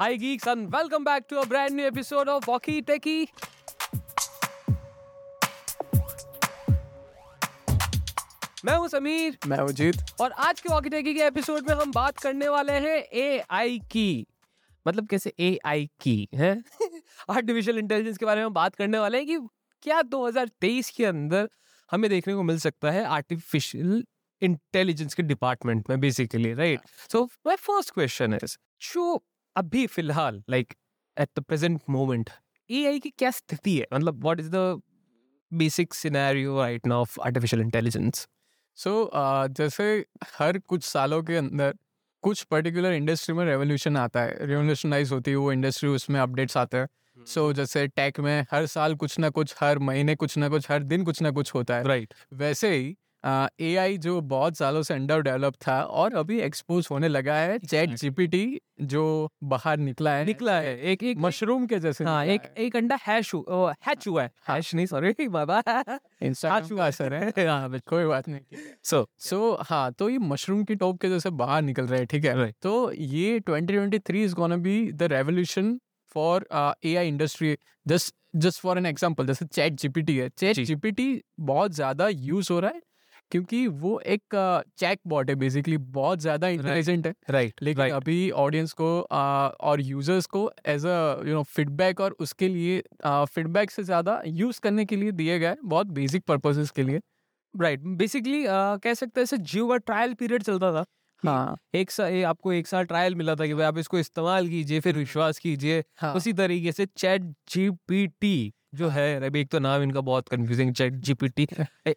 Hi geeks and welcome back to a brand new episode of Walkie Techie. मैं हूँ समीर। मैं उजीत और आज के वॉकी टेकी के एपिसोड में हम बात करने वाले हैं ए आई की। मतलब कैसे ए आई की है? आर्टिफिशियल इंटेलिजेंस के बारे में बात करने वाले हैं कि क्या 2023 के अंदर हमें देखने को मिल सकता है आर्टिफिशियल इंटेलिजेंस के डिपार्टमेंट में basically right so my first question is जो अभी फ़िलहाल like at the present moment AI की क्या स्थिति है? मतलब what is the basic scenario right now of artificial intelligence so जैसे हर कुछ सालों के अंदर कुछ पर्टिकुलर इंडस्ट्री में रेवोल्यूशन आता है। रेवोल्यूशनाइज होती है वो इंडस्ट्री उसमें अपडेट्स आते हैं। सो so, जैसे टेक में हर साल कुछ ना कुछ हर महीने कुछ ना कुछ हर दिन कुछ ना कुछ होता है। Right right. वैसे ही ए आई जो बहुत सालों से अंडर डेवलप था और अभी एक्सपोज होने लगा है चैट जीपीटी जो बाहर निकला है निकला है। एक एक मशरूम के जैसे हाँ एक एक अंडा हैश हैच हुआ है। हैश नहीं सॉरी बाबा। इंस्टाग्राम का असर है। हाँ कोई बात नहीं। सो सो हाँ तो ये मशरूम की टॉप के जैसे बाहर निकल रहे हैं ठीक है? तो ये 2023 is gonna be the revolution for A I industry just just for an example जैसे चैट जीपीटी है। चैट जीपीटी बहुत ज़्यादा यूज़ हो रहा है। क्योंकि वो एक चैट बॉट है बेसिकली बहुत ज़्यादा इंटेलिजेंट है राइट right, लेकिन right. अभी ऑडियंस को और यूज़र्स को as a you know feedback और उसके लिए फीडबैक से ज़्यादा यूज़ करने के लिए दिए गए बहुत बेसिक पर्पसेस के लिए राइट right. बेसिकली कह सकते हैं जियो का ट्रायल पीरियड चलता था हाँ एक साल आपको एक साल ट्रायल मिला था कि भाई आप इसको इस्तेमाल कीजिए फिर विश्वास कीजिए हाँ. उसी तरीके से चैट जीपीटी जो है अभी एक तो नाम इनका बहुत confusing chat GPT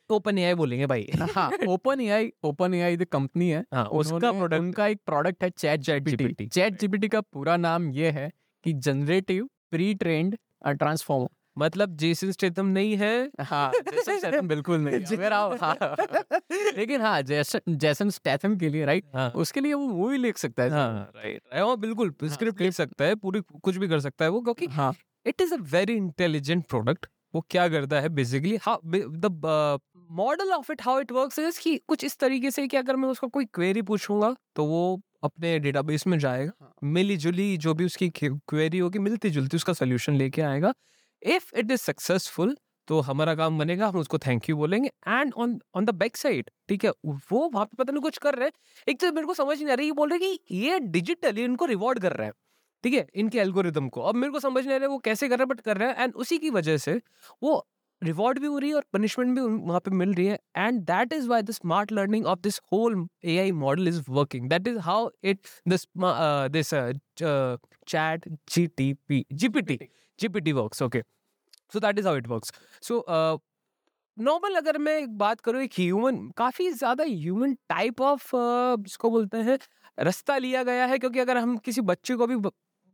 open AI बोलेंगे भाई। हाँ ओपन एआई ओपन एआई आई कंपनी है। हाँ, उसका प्रोडक्ट उनका एक प्रोडक्ट है chat GPT GPT. Chat GPT का पूरा नाम ये है कि जनरेटिव प्री ट्रेंड ट्रांसफॉर्मर मतलब जेसन स्टेथम नहीं है। हाँ जैसन स्टैथम बिल्कुल नहीं अगर आप हाँ। लेकिन हाँ जैसन जैसन स्टैथम के लिए राइट हाँ। उसके लिए वो मूवी लिख सकता है। हाँ। राइट हाँ बिल्कुल स्क्रिप्ट लिख सकता है पूरी कुछ भी कर सकता है वो क्योंकि हाँ। It is a very intelligent product वो क्या करता है basically the model of it how it works is कि कुछ इस तरीके से कि अगर मैं उसको कोई क्वेरी पूछूँगा तो वो अपने डेटाबेस में जाएगा हाँ। मिली जुली जो भी उसकी क्वेरी होगी मिलती जुलती उसका सोल्यूशन लेके आएगा इफ़ इट इज़ सक्सेसफुल तो हमारा काम बनेगा, हम उसको थैंक यू बोलेंगे and on on the back side ठीक है? वो वहाँ पे पता नहीं कुछ कर रहे हैं। एक तो मेरे को समझ नहीं आ रही, ये बोल रहे कि ये डिजिटली इनको रिवॉर्ड कर रहा है, ठीक है? इनके एल्गोरिदम को। अब मेरे को समझ नहीं आ रहा है वो कैसे कर रहे हैं बट कर रहे हैं एंड उसी की वजह से वो रिवॉर्ड भी हो रही है और पनिशमेंट भी वहाँ पे मिल रही है and that is why the smart learning of this whole A I model is working that is how it this this chat G T P GPT GPT works okay so that is how it works so normal अगर मैं एक बात करूँ, एक human काफ़ी ज़्यादा human type of जिसको बोलते हैं, रास्ता लिया गया है, क्योंकि अगर हम किसी बच्चे को भी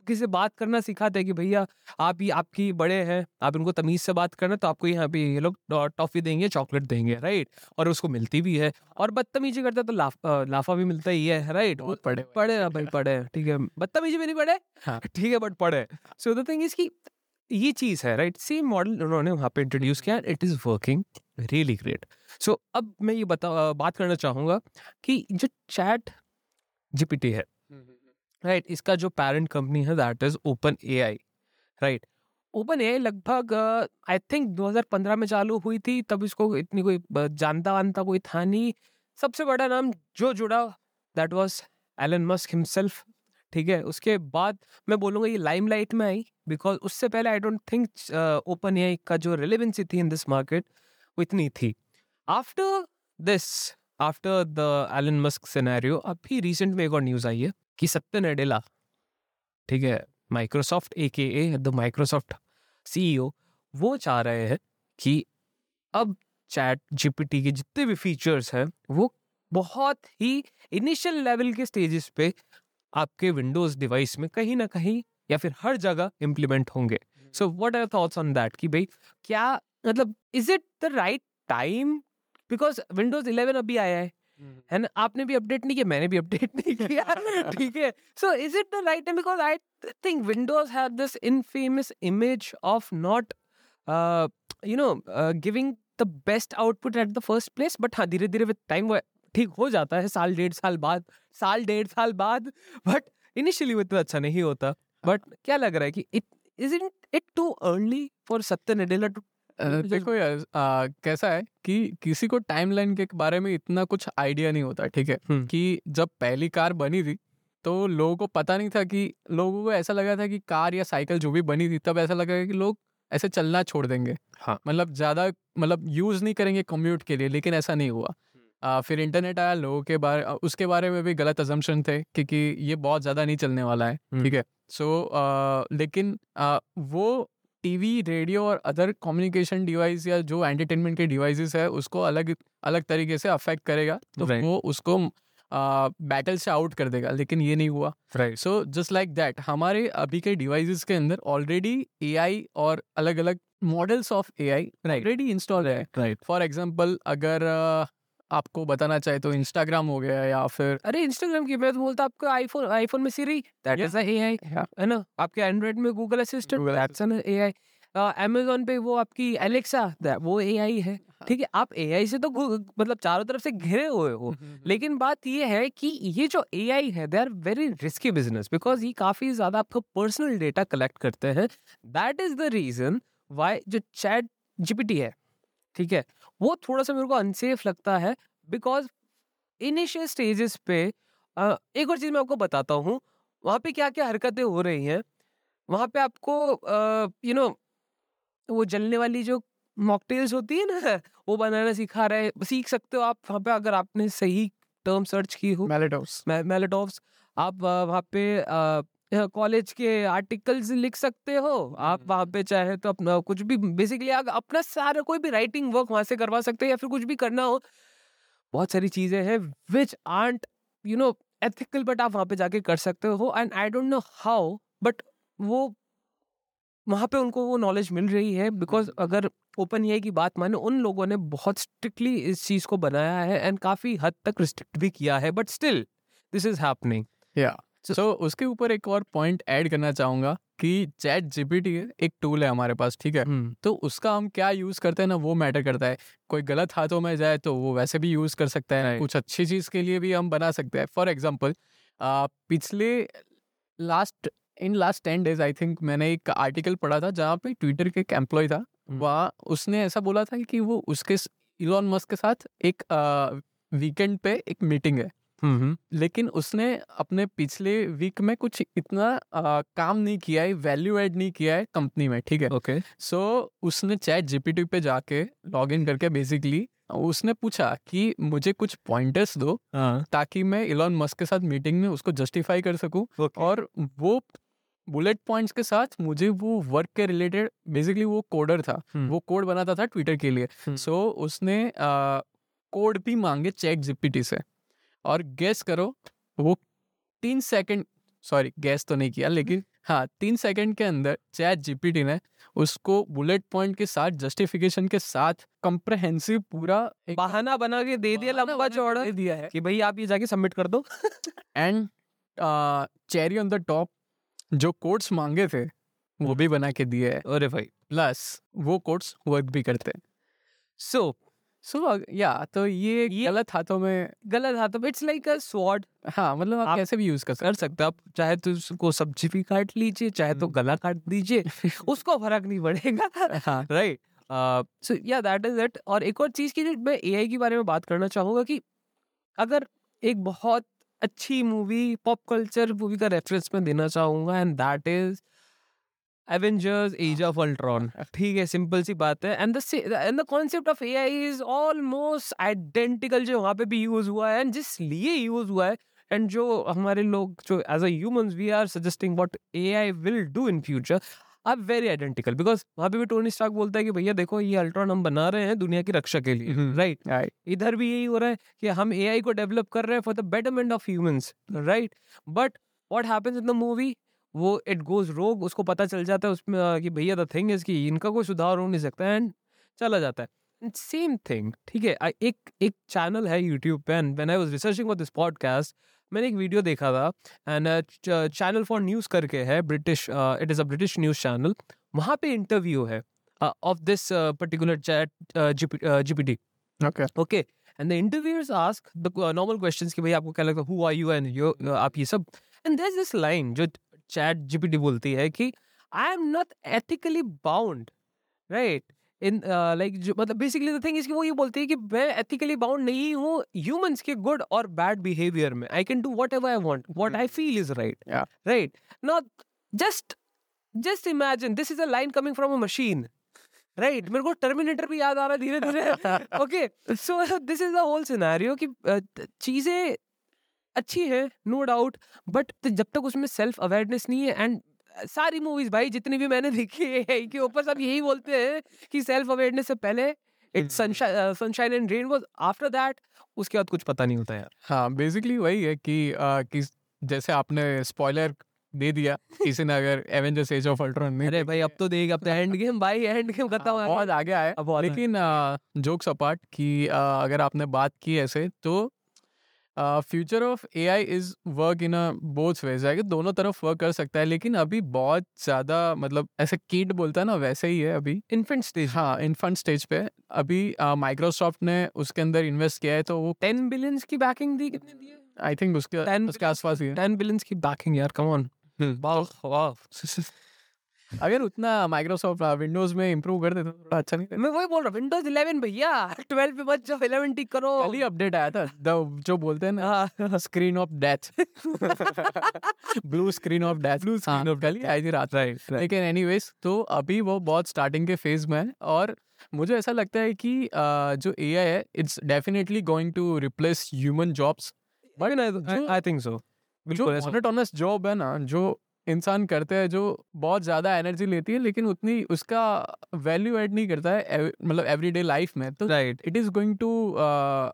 किसी से बात करना सिखाते हैं कि भैया आप ये आपकी बड़े हैं आप इनको तमीज से बात करना तो आपको यहाँ पे ये लोग टॉफी देंगे चॉकलेट देंगे राइट? और उसको मिलती भी है और बदतमीजी करता तो लाफ, लाफा भी मिलता ही है राइट? पढ़े पढ़े ना भाई पढ़े ठीक है। बदतमीजी भी नहीं पढ़े? हाँ। ठीक है बट पढ़े सो द थिंग इज़ की ये चीज़ है राइट सेम मॉडल उन्होंने वहाँ पे इंट्रोड्यूस किया it is working really great so अब मैं ये बता बात करना चाहूँगा कि जो चैट जीपीटी है राइट right, इसका जो पेरेंट कंपनी है that is OpenAI right. OpenAI लगभग आई थिंक 2015 में चालू हुई थी तब इसको इतनी कोई जानता वानता कोई था नहीं। सबसे बड़ा नाम जो जुड़ा that was Elon Musk himself ठीक है। उसके बाद मैं बोलूँगा ये लाइमलाइट में आई बिकॉज़ उससे पहले I don't think OpenAI का जो रिलेवेंसी थी इन दिस मार्केट वो इतनी थी। After this after the Elon Musk scenario अभी रिसेंट में एक और न्यूज़ आई है। कि सत्य नडेला ठीक है माइक्रोसॉफ्ट ए के ए द माइक्रोसॉफ्ट सीईओ वो चाह रहे हैं कि अब चैट जीपीटी के जितने भी फीचर्स हैं वो बहुत ही इनिशियल लेवल के स्टेजेस पे आपके विंडोज़ डिवाइस में कहीं ना कहीं या फिर हर जगह इम्प्लीमेंट होंगे। So what are thoughts on that कि भाई क्या मतलब is it the right time because Windows 11 अभी आया है। है ना? आपने भी अपडेट नहीं किया मैंने भी अपडेट नहीं किया। ठीक है। So is it the right time because I think Windows have this infamous image of not you know giving the best output at the first place but हाँ धीरे धीरे विद टाइम वो ठीक हो जाता है साल डेढ़ साल बाद। साल डेढ़ साल बाद बट इनिशियली वो इतना अच्छा नहीं होता। बट क्या लग रहा है कि it is it too early for Satya Nadella to देखो यार आ, कैसा है कि किसी को टाइमलाइन के बारे में इतना कुछ आइडिया नहीं होता ठीक है। कि जब पहली कार बनी थी तो लोगों को पता नहीं था कि लोगों को ऐसा लगा था कि कार या साइकिल जो भी बनी थी तब ऐसा लगा कि लोग ऐसे चलना छोड़ देंगे हाँ। मतलब ज़्यादा मतलब यूज़ नहीं करेंगे कम्यूट के लिए लेकिन ऐसा नहीं हुआ आ, फिर इंटरनेट आया लोगों के बारे उसके बारे में भी गलत अजम्पशन थे क्योंकि ये बहुत ज़्यादा नहीं चलने वाला है। ठीक है सो लेकिन आ, वो टीवी रेडियो और अदर कम्युनिकेशन डिवाइस या जो एंटरटेनमेंट के डिवाइसेस है उसको अलग अलग तरीके से अफेक्ट करेगा तो Right. वो उसको बैटल से आउट कर देगा लेकिन ये नहीं हुआ। Right so just like that हमारे अभी के डिवाइसेस के अंदर ऑलरेडी एआई और अलग अलग models of AI right already install है। राइट फॉर एग्जांपल अगर अ, आपको बताना चाहे तो इंस्टाग्राम हो गया या फिर अरे इंस्टाग्राम की मैं तो बोलता आपको आईफोन आईफोन में सीरी दैट. इज़ एआई है ना? आपके एंड्रॉइड में Google assistant Google that's an AI Amazon पे वो आपकी एलेक्सा वो एआई है। ठीक है आप एआई से तो मतलब चारों तरफ़ से घिरे हुए हो। लेकिन बात ये है कि ये जो ए आई है they are very risky business because ये काफ़ी ज़्यादा आपका पर्सनल डेटा कलेक्ट करते हैं। That is the reason why जो चैट जीपीटी है ठीक है? वो थोड़ा सा मेरे को अनसेफ लगता है बिकॉज़ इनिशियल स्टेजेस पे एक और चीज़ मैं आपको बताता हूँ। वहाँ पे क्या क्या हरकतें हो रही हैं? वहाँ पे आपको यू नो वो जलने वाली जो मॉकटेल्स होती है ना वो बनाना सिखा रहे सीख सकते हो आप वहाँ पे अगर आपने सही टर्म सर्च की हो। मेलेटोस मेलेटॉफ्स आप वहाँ पे कॉलेज के आर्टिकल्स लिख सकते हो आप हम्म। वहाँ पे चाहे तो अपना कुछ भी बेसिकली आप अपना सारा कोई भी राइटिंग वर्क वहाँ से करवा सकते हो या फिर कुछ भी करना हो बहुत सारी चीज़ें हैं which aren't you know ethical but आप वहाँ पे जाके कर सकते हो and I don't know how but वो वहाँ पे उनको वो नॉलेज मिल रही है बिकॉज़ हम्म। अगर ओपन ये की बात माने उन लोगों ने बहुत स्ट्रिक्टली इस चीज़ को बनाया है एंड काफ़ी हद तक रिस्ट्रिक्ट भी किया है but still this is happening या सो उसके ऊपर एक और पॉइंट ऐड करना चाहूँगा कि चैट जीपीटी एक टूल है हमारे पास ठीक है? तो उसका हम क्या यूज़ करते हैं ना वो मैटर करता है। कोई गलत हाथों में जाए तो वो वैसे भी यूज़ कर सकता है. कुछ अच्छी चीज़ के लिए भी हम बना सकते हैं। फॉर एग्ज़ाम्पल पिछले last in last ten days I think मैंने एक आर्टिकल पढ़ा था जहाँ पे ट्विटर के एक एम्प्लॉय था। हम्म। वहाँ उसने ऐसा बोला था कि वो उसके इलॉन मस्क के साथ एक वीकेंड पे एक मीटिंग है। लेकिन उसने अपने पिछले वीक में कुछ इतना आ, काम नहीं किया है वैल्यू ऐड नहीं किया है कंपनी में ठीक है? ओके। सो उसने चैट जीपीटी पे जाके लॉग इन करके बेसिकली उसने पूछा कि मुझे कुछ पॉइंटर्स दो हाँ। ताकि मैं इलॉन मस्क के साथ मीटिंग में उसको जस्टिफाई कर सकूँ। और वो बुलेट पॉइंट्स के साथ मुझे वो वर्क के रिलेटेड बेसिकली वो कोडर था। वो कोड बनाता था ट्विटर के लिए। सो उसने कोड भी मांगे चैट जीपीटी से। और गैस करो वो तीन सेकंड सॉरी गैस तो नहीं किया लेकिन हाँ तीन सेकंड के अंदर चैट जीपीटी ने उसको बुलेट पॉइंट के साथ जस्टिफिकेशन के साथ कंप्रहेंसिव पूरा एक बहाना बना के दे दिया लंबा चौड़ा। दे दिया है। कि भाई आप ये जाके सबमिट कर दो। And cherry on the top जो कोड्स मांगे थे वो भी बना के दिए है। अरे भाई। प्लस वो कोड्स वर्क भी करते हैं। सो सो या तो ये ये- गलत हाथों में गलत हाथ तो इट्स लाइक अ स्वॉर्ड हाँ मतलब आप, कैसे भी यूज़ कर सकते कर सकते आप चाहे तो उसको सब्ज़ी भी काट लीजिए चाहे तो हम्म। गला काट दीजिए उसको फ़र्क नहीं पड़ेगा। हाँ। राइट? सो या दैट इज़ इट और एक और चीज़ की मैं एआई के बारे में बात करना चाहूँगा कि अगर एक बहुत अच्छी मूवी पॉप कल्चर मूवी का रेफरेंस मैं देना चाहूँगा and that is Avengers age of Ultron ठीक है सिंपल सी बात है. And and the concept of AI is almost identical जो वहाँ पे भी यूज़ हुआ है एंड जिस लिए यूज़ हुआ है एंड जो हमारे लोग जो as humans we are suggesting what AI will do in future are very identical because वहाँ पे भी टोनी स्टार्क बोलता है कि भैया देखो ये अल्ट्रॉन हम बना रहे हैं दुनिया की रक्षा के लिए हम्म। Right Right. इधर भी यही हो रहा है कि हम एआई को डेवलप कर रहे हैं for the betterment of humans right but what happens in the movie वो इट गोज रोग उसको पता चल जाता है उसमें कि भैया द थिंग इज़ कि इनका कोई सुधार हो नहीं सकता एंड चला जाता है। सेम थिंग ठीक है एक एक चैनल है यूट्यूब पे and when I was researching for this podcast मैंने एक वीडियो देखा था एंड चैनल फॉर न्यूज़ करके है British it is a British news channel वहाँ पे इंटरव्यू है of this particular ChatGPT Okay. Okay and the interviewers ask the normal questions कि भाई आपको क्या लगता है who are you and you आप ये सब। एंड देयर दिस लाइन जो चैट जीपीटी बोलती है कि I am not ethically bound right in like जो मतलब बेसिकली द थिंग इज़ कि वो ये बोलती है कि मैं एथिकली बाउंड नहीं हूँ ह्यूमंस के गुड और बैड बिहेवियर में। I can do whatever I want what I feel is right right not just just imagine this is a line coming from a machine right मेरे को terminator भी याद आ रहा है धीरे धीरे okay so this is the whole scenario कि uh, चीज़ें अच्छी है नो डाउट बट जब तक उसमें सेल्फ अवेयरनेस नहीं है एंड सारी मूवीज़ भाई जितनी भी मैंने देखी है के ऊपर सब यही बोलते हैं कि सेल्फ अवेयरनेस से पहले it's sunshine and rain was after that उसके बाद कुछ पता नहीं होता यार। हाँ बेसिकली वही है कि आ, कि जैसे आपने स्पॉइलर दे दिया किसी ने अगर एवेंजर्स एज ऑफ़ अल्ट्रॉन नहीं अरे भाई अब तो देगा अब तो एंड गेम भाई एंड गेम खत्म हाँ, हो बहुत आगे आए अब बहुत आगे। लेकिन जोक्स अपार्ट कि अगर आपने बात की ऐसे तो future of A I is work in a both ways है दोनों तरफ़ वर्क कर सकता है लेकिन अभी बहुत ज़्यादा मतलब ऐसे किड बोलता है ना वैसे ही है अभी। इन्फेंट स्टेज हाँ इन्फेंट स्टेज पे। अभी माइक्रोसॉफ्ट ने उसके अंदर इन्वेस्ट किया है तो वो टेन बिलियंस की बैकिंग दी कितने दी है आई थिंक उसके 10 उसके आसपास ही है। 10 बिलियंस की बैकिंग यार कम ऑन वाओ वाओ अगर उतना माइक्रोसॉफ्ट विंडोज़ में इम्प्रूव कर देता तो थोड़ा अच्छा नहीं मैं वही बोल रहा विंडोज़ 11 भैया 12 पे मत जाओ 11 टिक करो। कल ही अपडेट आया था द जो बोलते हैं ना screen of death blue screen of death blue of कल ही आई थी रात राइट लेकिन एनीवेज तो अभी वो बहुत स्टार्टिंग के फ़ेज़ में है और मुझे ऐसा लगता है कि जो एआई है it's definitely going to replace human jobs but I think so जो बिल्कुल जॉब है ना जो इंसान करते हैं जो बहुत ज़्यादा एनर्जी लेती है लेकिन उतनी उसका वैल्यू ऐड नहीं करता है एव- मतलब एवरीडे लाइफ में। तो right. uh,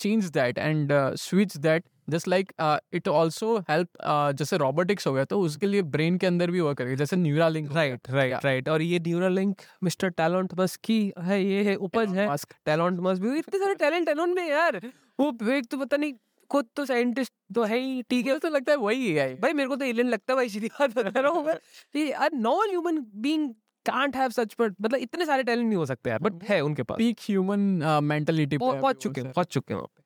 change that and uh, switch that just like uh, it also help uh, जैसे robotics हो गया तो उसके लिए ब्रेन के अंदर भी वर्क करेगा जैसे न्यूरालिंक राइट राइट राइट और ये Neuralink mister talent Musk की है ये है उपज है। टैलेंट मस्क भी इतने सारे टैलेंट है उनमें यार। वो एक तो पता नहीं खुद तो साइंटिस्ट तो है ही ठीक है तो लगता है वही है भाई मेरे को तो एलियन लगता है भाई सीधी बात बता रहा हूँ मैं। Non human being can't have such but मतलब इतने सारे टैलेंट नहीं हो सकते यार बट है उनके पास। पीक ह्यूमन मेंटालिटी पहुँच पहुँच चुके हैं पहुँच चुके हैं वहाँ पे।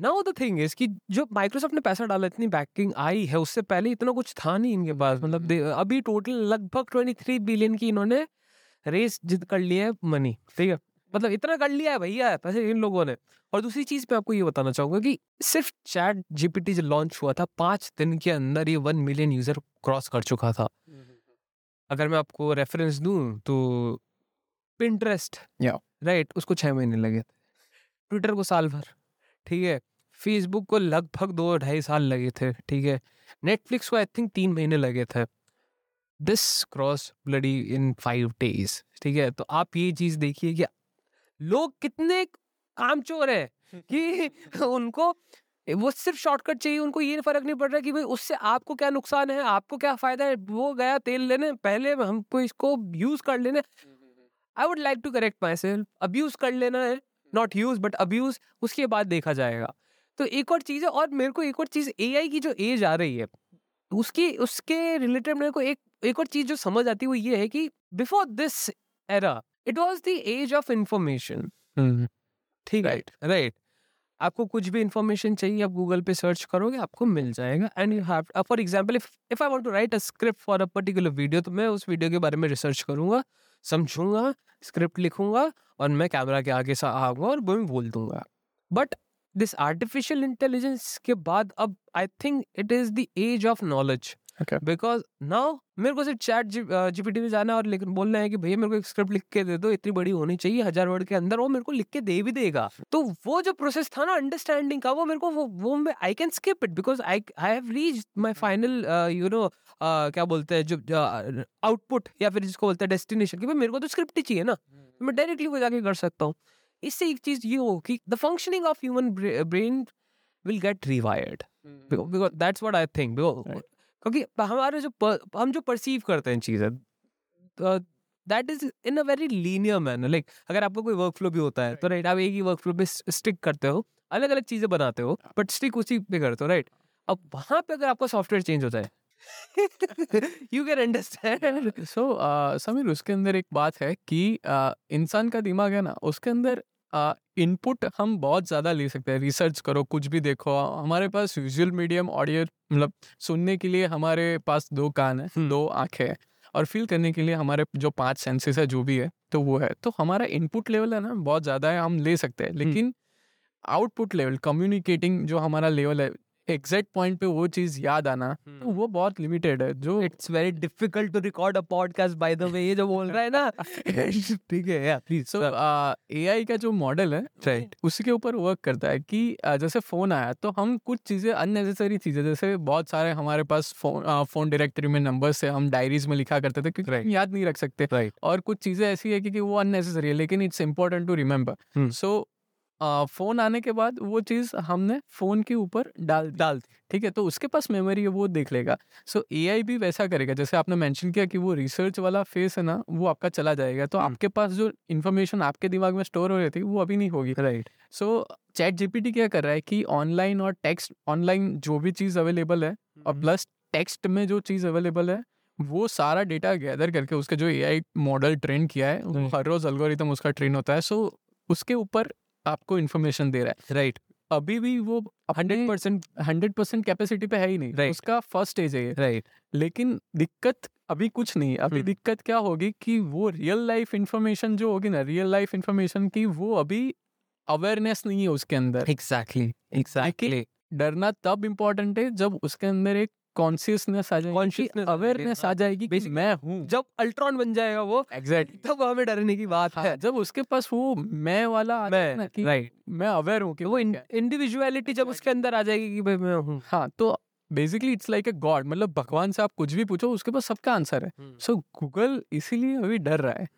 नाउ द थिंग इज़ कि जो माइक्रोसॉफ्ट ने पैसा डाला इतनी बैकिंग आई है उससे पहले इतना कुछ था नहीं इनके पास। मतलब अभी टोटल लगभग 23 बिलियन की इन्होंने रेस जित कर लिया है मनी ठीक है? मतलब इतना कर लिया है भैया पैसे इन लोगों ने। और दूसरी चीज़ मैं आपको ये बताना चाहूँगा कि सिर्फ़ चैट जीपीटी जब लॉन्च हुआ था पाँच दिन के अंदर ये वन मिलियन यूज़र क्रॉस कर चुका था। अगर मैं आपको रेफरेंस दूँ तो पिंटरेस्ट. राइट उसको छह महीने लगे। थे ट्विटर को साल भर ठीक है। फेसबुक को लगभग दो ढाई साल लगे थे ठीक है। नेटफ्लिक्स को आई थिंक तीन महीने लगे थे। This cross bloody in five days ठीक है। तो आप ये चीज़ देखिए कि लोग कितने कामचोर है कि उनको वो सिर्फ़ शॉर्टकट चाहिए उनको ये फ़र्क नहीं पड़ रहा कि भाई उससे आपको क्या नुकसान है आपको क्या फ़ायदा है वो गया तेल लेने पहले हमको इसको यूज़ कर लेने। I would like to correct my self abuse कर लेना है नॉट यूज़ बट अब्यूज उसके बाद देखा जाएगा। तो एक और चीज़ है और मेरे को एक और चीज़ एआई की जो एज आ रही है उसकी उसके रिलेटेड मेरे को एक एक और चीज़ जो समझ आती है वो ये है कि before this era it was the age of information ठीक है Right. राइट आपको कुछ भी इंफॉर्मेशन चाहिए आप गूगल पे सर्च करोगे आपको मिल जाएगा and you have for example if if I want to write a script for a particular video तो मैं उस वीडियो के बारे में रिसर्च करूँगा समझूँगा स्क्रिप्ट लिखूँगा और मैं कैमरा के आगे सा आऊँगा और वो मैं बोल दूँगा बट दिस आर्टिफिशियल इंटेलिजेंस के बाद अब I think it is the age of knowledge. Because now मेरे को सिर्फ़ चैट जीपीटी में जाना है और लेकिन बोलना है कि भैया मेरे को एक स्क्रिप्ट लिख के दे दो इतनी बड़ी होनी चाहिए हज़ार वर्ड के अंदर वो मेरे को लिख के दे भी देगा। तो वो जो प्रोसेस था ना अंडरस्टैंडिंग का वो मेरे को वो वो मैं I can skip it because I I have reach my final you know क्या बोलते हैं जो आउटपुट या फिर जिसको बोलते हैं डेस्टिनेशन कि भाई मेरे को तो स्क्रिप्ट ही चाहिए ना। तो मैं डायरेक्टली वो जाके कर सकता हूँ। इससे एक चीज़ ये हो कि the functioning of human brain will get rewired because that's what I think Right. क्योंकि हमारे जो हम जो परसीव करते हैं चीज़ें that is in a very linear manner like अगर आपको कोई वर्क फ्लो भी होता है तो राइट आप एक ही वर्क फ्लो पे स्टिक करते हो अलग अलग चीज़ें बनाते हो बट स्टिक उसी पे करते हो राइट अब वहाँ पे अगर आपका सॉफ्टवेयर चेंज हो जाए you can understand so Sameer उसके अंदर एक बात है कि uh, इंसान का दिमाग है ना उसके अंदर इनपुट हम बहुत ज़्यादा ले सकते हैं। रिसर्च करो कुछ भी देखो। हमारे पास विजुअल मीडियम ऑडियो मतलब सुनने के लिए हमारे पास दो कान है हम्म। दो आँखें हैं और फील करने के लिए हमारे जो पाँच सेंसेस है जो भी है तो वो है। तो हमारा इनपुट लेवल है ना बहुत ज़्यादा है हम ले सकते हैं। लेकिन आउटपुट लेवल कम्युनिकेटिंग जो हमारा लेवल है एग्जैक्ट पॉइंट पे वो चीज़ याद आना तो वो बहुत लिमिटेड है जो it's very difficult to record a podcast by the way ये जो बोल रहा है ना ठीक है या प्लीज़ सो एआई का जो मॉडल है राइट right. उसके ऊपर वर्क करता है कि अ, जैसे फ़ोन आया तो हम कुछ चीज़ें अननेसेसरी चीज़ें जैसे बहुत सारे हमारे पास फ़ोन फ़ोन डायरेक्टरी में नंबर्स है हम डायरीज में लिखा करते थे क्योंकि Right. याद नहीं रख सकते राइट और कुछ चीज़ें ऐसी है कि, कि वो अननेसेसरी है लेकिन it's important to remember hmm. So phone आने के बाद वो चीज़ हमने फ़ोन के ऊपर डाल डाल दी। ठीक है तो उसके पास मेमोरी है वो देख लेगा। सो एआई भी वैसा करेगा जैसे आपने मेंशन किया कि वो रिसर्च वाला फेस है ना वो आपका चला जाएगा। तो हम्म। आपके पास जो इन्फॉर्मेशन आपके दिमाग में स्टोर हो रही थी वो अभी नहीं होगी। राइट सो चैट जीपीटी क्या कर रहा है कि ऑनलाइन और टेक्स्ट ऑनलाइन जो भी चीज़ अवेलेबल है और प्लस टेक्स्ट में जो चीज़ अवेलेबल है वो सारा डेटा गैदर करके उसके जो एआई मॉडल ट्रेन किया है हर रोज एल्गोरिथम उसका ट्रेन होता है। सो उसके ऊपर आपको इन्फॉर्मेशन दे रहा है। Right right. अभी भी वो hundred percent hundred percent capacity पे है ही नहीं। Right. उसका फ़र्स्ट स्टेज है ये। राइट लेकिन दिक्कत अभी कुछ नहीं अभी हम्म। दिक्कत क्या होगी कि वो रियल लाइफ इन्फॉर्मेशन जो होगी ना रियल लाइफ इन्फॉर्मेशन की वो अभी अवेयरनेस नहीं है उसके अंदर। एग्जैक्टली एग्जैक्टली डरना तब इम्पोर्टेंट है जब उसके अंदर एक कॉन्शियसनेस आ जाएगी अवेयरनेस आ हाँ, जाएगी कि मैं हूँ। जब अल्ट्रॉन बन जाएगा वो एग्जैक्टली तब हमें डरने की बात है जब उसके पास वो मैं वाला मैं कि राइट मैं अवेयर हूँ कि वो इंडिविजुअलिटी जब उसके अंदर आ जाएगी कि भाई मैं हूँ। हाँ तो basically it's like a god मतलब भगवान से आप कुछ भी पूछो उसके पास सबका आंसर है। सो गूगल इसीलिए अभी डर रहा है।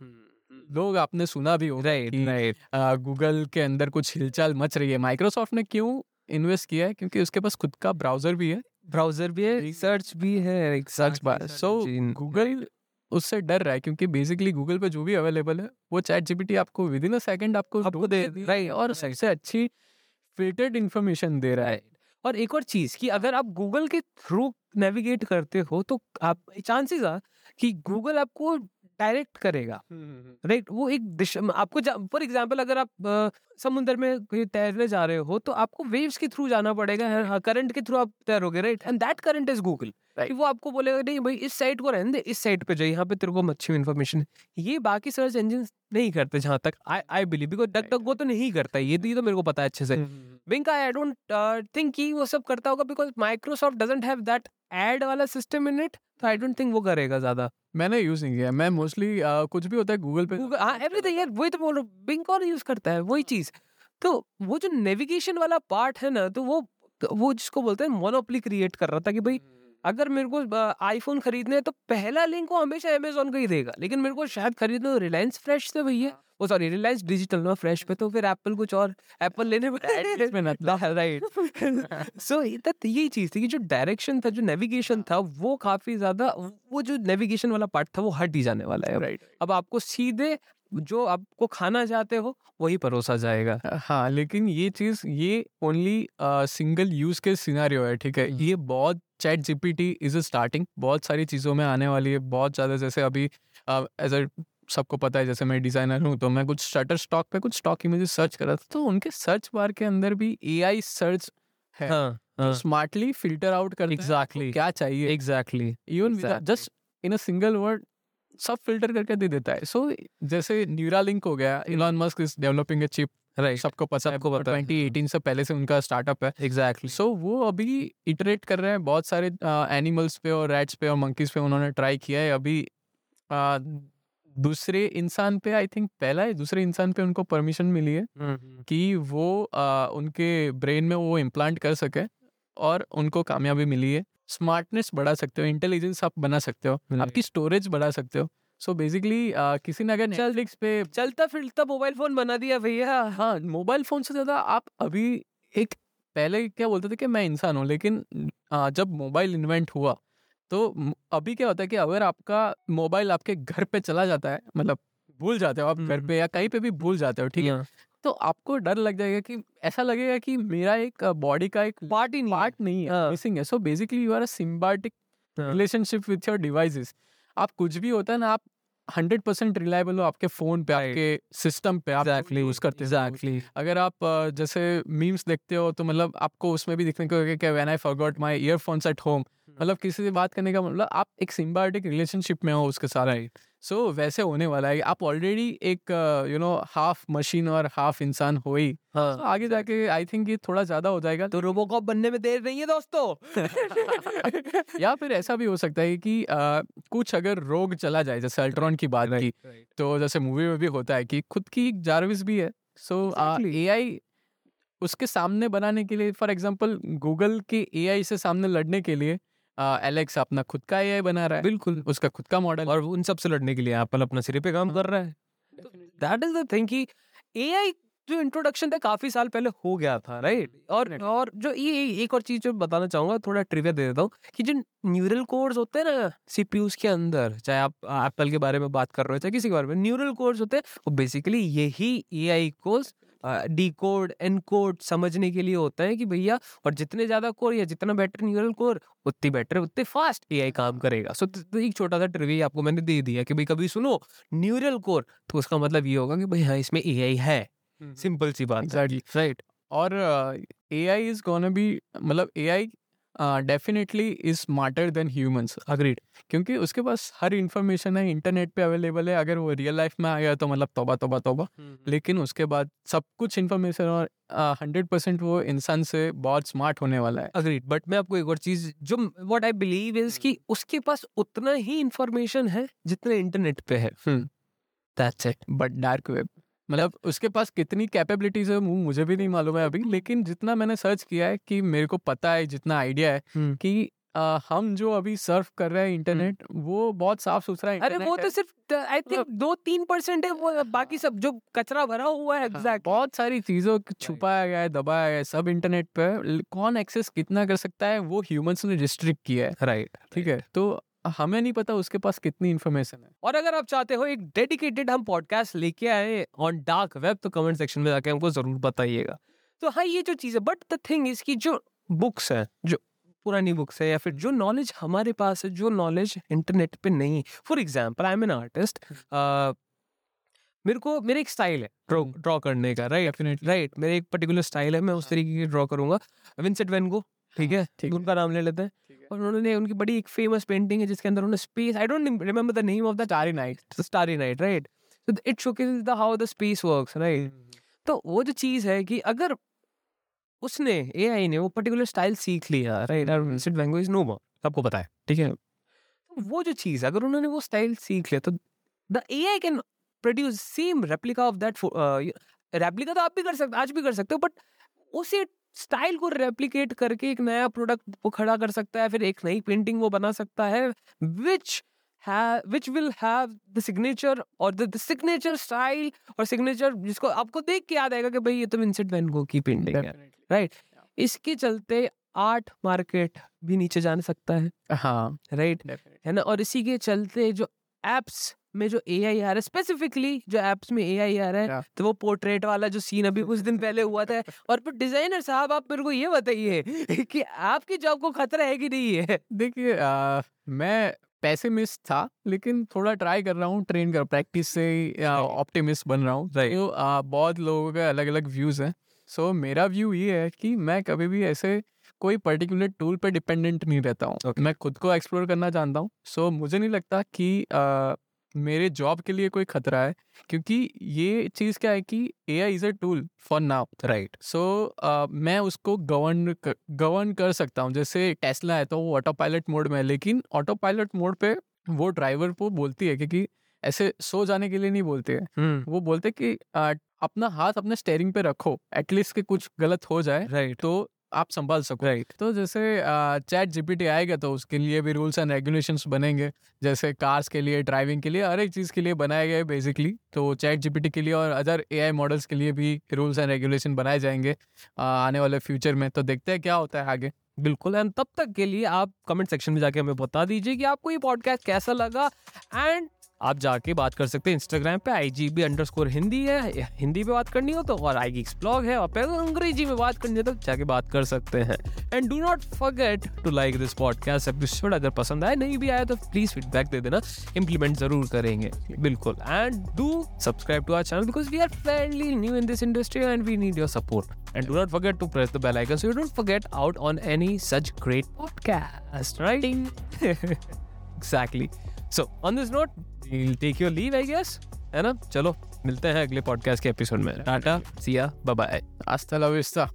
लोग आपने सुना भी होगा राइट गूगल के अंदर कुछ हिलचाल मच रही है। माइक्रोसॉफ्ट ने क्यों इन्वेस्ट किया है? क्योंकि उसके पास खुद का ब्राउज़र भी है। ब्राउज़र भी है। सर्च भी है सर्च बार। सो गूगल उससे डर रहा है क्योंकि बेसिकली गूगल पे जो भी अवेलेबल है वो चैट जीपीटी आपको विद इन अ सेकंड आपको आपको दे- दे और सबसे अच्छी फिल्टर्ड इंफॉर्मेशन दे रहा है। और एक और चीज़ कि अगर आप गूगल के थ्रू नेविगेट करते हो तो आप चांसेस आर कि गूगल आपको डायरेक्ट करेगा। राइट? वो एक दिशा आपको फॉर एग्जांपल अगर आप समुद्र में कहीं तैरने जा रहे हो तो आपको वेव्स के थ्रू जाना पड़ेगा करंट के थ्रू आप तैरोगे right? And that current is Google Right. कि वो आपको बोलेगा नहीं भाई इस साइट को रहने दे इस साइट पे जाइए यहाँ पे तेरे को अच्छी इन्फॉर्मेशन है। ये बाकी सर्च इंजन नहीं करते जहाँ तक I I believe because duck duck वो तो नहीं करता ये तो ये तो मेरे को पता है अच्छे से। विंक आई डोंट थिंक कि वो सब करता होगा because Microsoft doesn't have that ad वाला सिस्टम इन इट तो आई डोंट थिंक वो करेगा ज़्यादा। मैंने यूज़ नहीं किया। मैं मोस्टली uh, कुछ भी होता है गूगल पे हाँ एवरीथिंग यार वही तो बोल रहा हूँ। बिंग कौन यूज़ करता है? वही चीज़। तो वो जो नेविगेशन वाला पार्ट है ना तो वो वो जिसको बोलते हैं मोनोपली क्रिएट कर रहा था कि भाई अगर मेरे को आईफोन खरीदने है तो पहला लिंक वो हमेशा अमेजोन का ही देगा। लेकिन मेरे को शायद खरीदने हो रिलायंस फ्रेश से भैया। वो सॉरी रिलायंस डिजिटल ना फ्रेश पे तो फिर एप्पल कुछ और एप्पल लेने में राइट सो यही चीज़ थी कि जो डायरेक्शन था जो नेविगेशन था वो काफ़ी ज़्यादा वो जो नेविगेशन वाला पार्ट था वो हट ही जाने वाला है। राइट अब आपको सीधे जो आपको खाना चाहते हो वही परोसा जाएगा। हाँ लेकिन ये चीज़ ये ओनली सिंगल यूज़ के सिनारियो है ठीक है? हम्म। ये बहुत chat GPT is a starting बहुत सारी चीज़ों में आने वाली है बहुत ज़्यादा जैसे अभी एज अ सबको पता है जैसे मैं डिज़ाइनर हूँ तो मैं कुछ शटर स्टॉक पे कुछ स्टॉक इमेजेस सर्च कर रहा था तो उनके सर्च बार के अंदर भी एआई सर्च है स्मार्टली फ़िल्टर आउट कर Exactly. क्या चाहिए? Exactly even just in a single word सब फ़िल्टर करके दे देता है। सो so, जैसे न्यूरा लिंक हो गया Elon Musk is developing a chip right सबको पता है है। 2018 से पहले से उनका स्टार्टअप है। एग्जैक्टली सो वो अभी इटरेट कर रहे हैं बहुत सारे एनिमल्स पे और रैट्स पे और मंकीज पे उन्होंने ट्राई किया है। अभी आ, दूसरे इंसान पे आई थिंक पहला है दूसरे इंसान पे उनको परमिशन मिली है कि वो आ, उनके ब्रेन में वो इम्प्लांट कर सके और उनको कामयाबी मिली है। स्मार्टनेस बढ़ा सकते हो इंटेलिजेंस आप बना सकते हो आपकी स्टोरेज बढ़ा सकते हो। सो बेसिकली किसी ने अगर नेटफ्लिक्स पे चलता फिरता मोबाइल फ़ोन बना दिया भैया। हाँ मोबाइल फ़ोन से ज़्यादा आप अभी एक पहले क्या बोलते थे कि मैं इंसान हूँ लेकिन आ, जब मोबाइल इन्वेंट हुआ तो अभी क्या होता है कि अगर आपका मोबाइल आपके घर पे चला जाता है मतलब भूल जाते हो आप घर हम्म। पे या कहीं पे भी भूल जाते हो ठीक है। तो आपको डर लग जाएगा कि ऐसा लगेगा कि मेरा एक बॉडी का एक पार्ट ही नहीं पार्ट नहीं है। मिसिंग है। So basically you are a symbiotic हाँ। रिलेशनशिप विथ योर डिवाइसेस आप कुछ भी होता है ना आप हंड्रेड परसेंट रिलायबल हो आपके फ़ोन पे Right. आपके सिस्टम पे आप Exactly, यूज़ करते हो। एग्जैक्टली अगर आप जैसे मीम्स देखते हो तो मतलब आपको उसमें भी दिखने को कि when I forgot my earphones at home मतलब किसी से बात करने का मतलब आप एक सिम्बायोटिक रिलेशनशिप में हो उसके साथ। सो so, वैसे होने वाला है आप ऑलरेडी एक यू नो हाफ़ मशीन और हाफ़ इंसान हो ही। तो हाँ आगे जाके आई थिंक ये थोड़ा ज़्यादा हो जाएगा। तो रोबोकॉप बनने में देर नहीं है दोस्तों। या फिर ऐसा भी हो सकता है कि अ, कुछ अगर रोग चला जाए जैसे अल्ट्रॉन की बात की तो जैसे मूवी में भी होता है कि खुद की एक जारविस भी है। सो Exactly. एआई उसके सामने बनाने के लिए फॉर एग्ज़ाम्पल गूगल के एआई से सामने लड़ने के लिए एलेक्स अपना खुद का एआई बना रहा है बिल्कुल। उसका खुद का मॉडल। और उन सबसे लड़ने के लिए एप्पल अपना सिरे पे काम कर रहा है। दैट इज़ द थिंग कि एआई जो इंट्रोडक्शन था काफ़ी साल पहले हो गया था राइट और. और जो ये एक और चीज़ जो बताना चाहूँगा थोड़ा ट्रिविया दे देता हूँ कि जो न्यूरल कोड्स होते हैं ना सीपीयूज के अंदर चाहे आप एप्पल के बारे में बात कर रहे हो चाहे किसी के बारे में न्यूरल कोड्स होते हैं वो बेसिकली यही एआई को डी कोड एन कोड समझने के लिए होता है कि भैया और जितने ज़्यादा कोर या जितना बेटर न्यूरल कोर उतनी बेटर उतने फास्ट एआई काम करेगा। सो तो एक छोटा सा ट्रिविया आपको मैंने दे दिया कि भाई कभी सुनो न्यूरल कोर तो उसका मतलब ये होगा कि भाई हाँ इसमें एआई है। सिंपल सी बात राइट और A I is gonna be मतलब AI definitely is smarter than humans agreed क्योंकि उसके पास हर इंफॉर्मेशन है इंटरनेट पे अवेलेबल है। अगर वो रियल लाइफ में आ गया तो मतलब तोबा तोबा तोबा। लेकिन उसके बाद सब कुछ इन्फॉर्मेशन और हंड्रेड परसेंट वो इंसान से बहुत स्मार्ट होने वाला है। अग्रीड बट मैं आपको एक और चीज़ जो व्हाट आई बिलीव इज़ कि उसके पास उतना ही इंफॉर्मेशन है जितना इंटरनेट पे है। हम्म। That's it but dark web मतलब उसके पास कितनी कैपेबिलिटीज है वो मुझे भी नहीं मालूम है अभी लेकिन जितना मैंने सर्च किया है कि मेरे को पता है जितना आइडिया है कि अ, हम जो अभी सर्फ कर रहे हैं इंटरनेट वो बहुत साफ़ सुथरा अरे वो तो सिर्फ़ आई थिंक दो तीन परसेंट है वो बाकी सब जो कचरा भरा हुआ है हाँ, एग्जैक्ट बहुत सारी चीज़ों को छुपाया गया है दबाया गया है सब इंटरनेट पे कौन एक्सेस कितना कर सकता है वो ह्यूमंस ने रिस्ट्रिक्ट किया है। राइट ठीक है तो हमें नहीं पता उसके पास कितनी इन्फॉर्मेशन है। और अगर आप चाहते हो एक डेडिकेटेड हम पॉडकास्ट लेके आए ऑन डार्क वेब तो कमेंट सेक्शन में जाके हमको ज़रूर बताइएगा। तो हाँ ये जो चीज़ है बट द थिंग इज़ की जो बुक्स है जो पुरानी बुक्स है या फिर जो नॉलेज हमारे पास है जो नॉलेज इंटरनेट पे नहीं for example I am an artist मेरे को मेरा एक स्टाइल है ड्रॉ हम्म। ड्रॉ करने का राइट राइट मेरा एक पर्टिकुलर स्टाइल है मैं उस हाँ। तरीके की ड्रॉ करूँगा। विंसेंट वैन गो ठीक है ठीक है। उनका नाम ले लेते ठीक है। और उन्होंने उनकी बड़ी एक फ़ेमस पेंटिंग है जिसके अंदर उन्होंने space I don't remember the name of the starry night starry night right so it showcases the how the space works right? तो वो जो चीज़ है कि अगर उसने एआई ने वो पर्टिकुलर स्टाइल सीख लिया right Vincent van is no more सबको पता है ठीक है? तो वो जो चीज़ अगर उन्होंने वो स्टाइल सीख लिया तो the AI can produce same replica of that replica तो आप भी कर सकते आज भी कर सकते हो बट उसी स्टाइल को रेप्लिकेट करके एक नया प्रोडक्ट वो खड़ा कर सकता है फिर एक नई पेंटिंग वो बना सकता है which which will have the signature और द सिग्नेचर स्टाइल और सिग्नेचर जिसको आपको देख के याद आएगा कि भाई ये तो विंसेंट वैन गो की पेंटिंग है राइट इसके चलते आर्ट मार्केट भी नीचे जा सकता है हाँ राइट है ना? और इसी के चलते जो एप्स में जो ए आई आ रहा है स्पेसिफिकली जो एप्स में ए आई आ रहा है. तो वो पोर्ट्रेट वाला जो सीन अभी कुछ दिन पहले हुआ था और फिर डिज़ाइनर साहब आप मेरे को ये बताइए कि आपकी जॉब को खतरा है कि नहीं है देखिए मैं पैसिमिस्ट था लेकिन थोड़ा ट्राई कर रहा हूँ ट्रेन कर प्रैक्टिस से ऑप्टिमिस्ट बन रहा हूँ. तो बहुत लोगों के अलग अलग व्यूज़ हैं सो so, मेरा व्यू ये है कि मैं कभी भी ऐसे कोई पर्टिकुलर टूल पर डिपेंडेंट नहीं रहता हूँ Okay. मैं खुद को एक्सप्लोर करना चाहता हूँ सो so, मुझे नहीं लगता कि आ, मेरे जॉब के लिए कोई खतरा है क्योंकि ये चीज़ क्या है कि A I is a tool for now right so मैं उसको गवर्न गवर्न कर सकता हूँ। जैसे टेस्ला है तो वो ऑटो पायलट मोड में है लेकिन ऑटो पायलट मोड पे वो ड्राइवर को बोलती है क्योंकि ऐसे सो जाने के लिए नहीं बोलते हैं। वो बोलते कि आ, अपना हाथ अपने स्टेयरिंग पे रखो एटलीस्ट कि कुछ गलत हो जाए। राइट तो आप संभाल सको। राइट तो जैसे चैट जीपीटी आएगा तो उसके लिए भी रूल्स एंड रेगुलेशंस बनेंगे। जैसे कार्स के लिए ड्राइविंग के लिए हर एक चीज़ के लिए बनाए गए बेसिकली तो चैट जीपीटी के लिए और अदर एआई मॉडल्स के लिए भी रूल्स एंड रेगुलेशन बनाए जाएँगे आने वाले फ्यूचर में। तो देखते हैं क्या होता है आगे। बिल्कुल एंड तब तक के लिए आप कमेंट सेक्शन में जाके हमें बता दीजिए कि आपको ये पॉडकास्ट कैसा लगा एंड आप जाके बात कर सकते हैं। इंस्टाग्राम पे I G B underscore Hindi है हिंदी पे बात करनी हो तो और आई गिक्स ब्लॉग है। और पे अंग्रेज़ी में बात करनी है तो जाके बात कर सकते हैं। And do not forget to like this podcast episode अगर पसंद आए नहीं भी आया तो प्लीज़ फीडबैक दे देना। इम्प्लीमेंट ज़रूर करेंगे। बिल्कुल। And do subscribe to our channel because we are fairly new in this industry and we need your support. And do not forget to press the bell icon so you don't forget out on any such great podcast, right? exactly. So on this note, we'll take your leave, I है ना? चलो मिलते हैं अगले podcast के episode में। Tata Siya bye हस्ता ला vista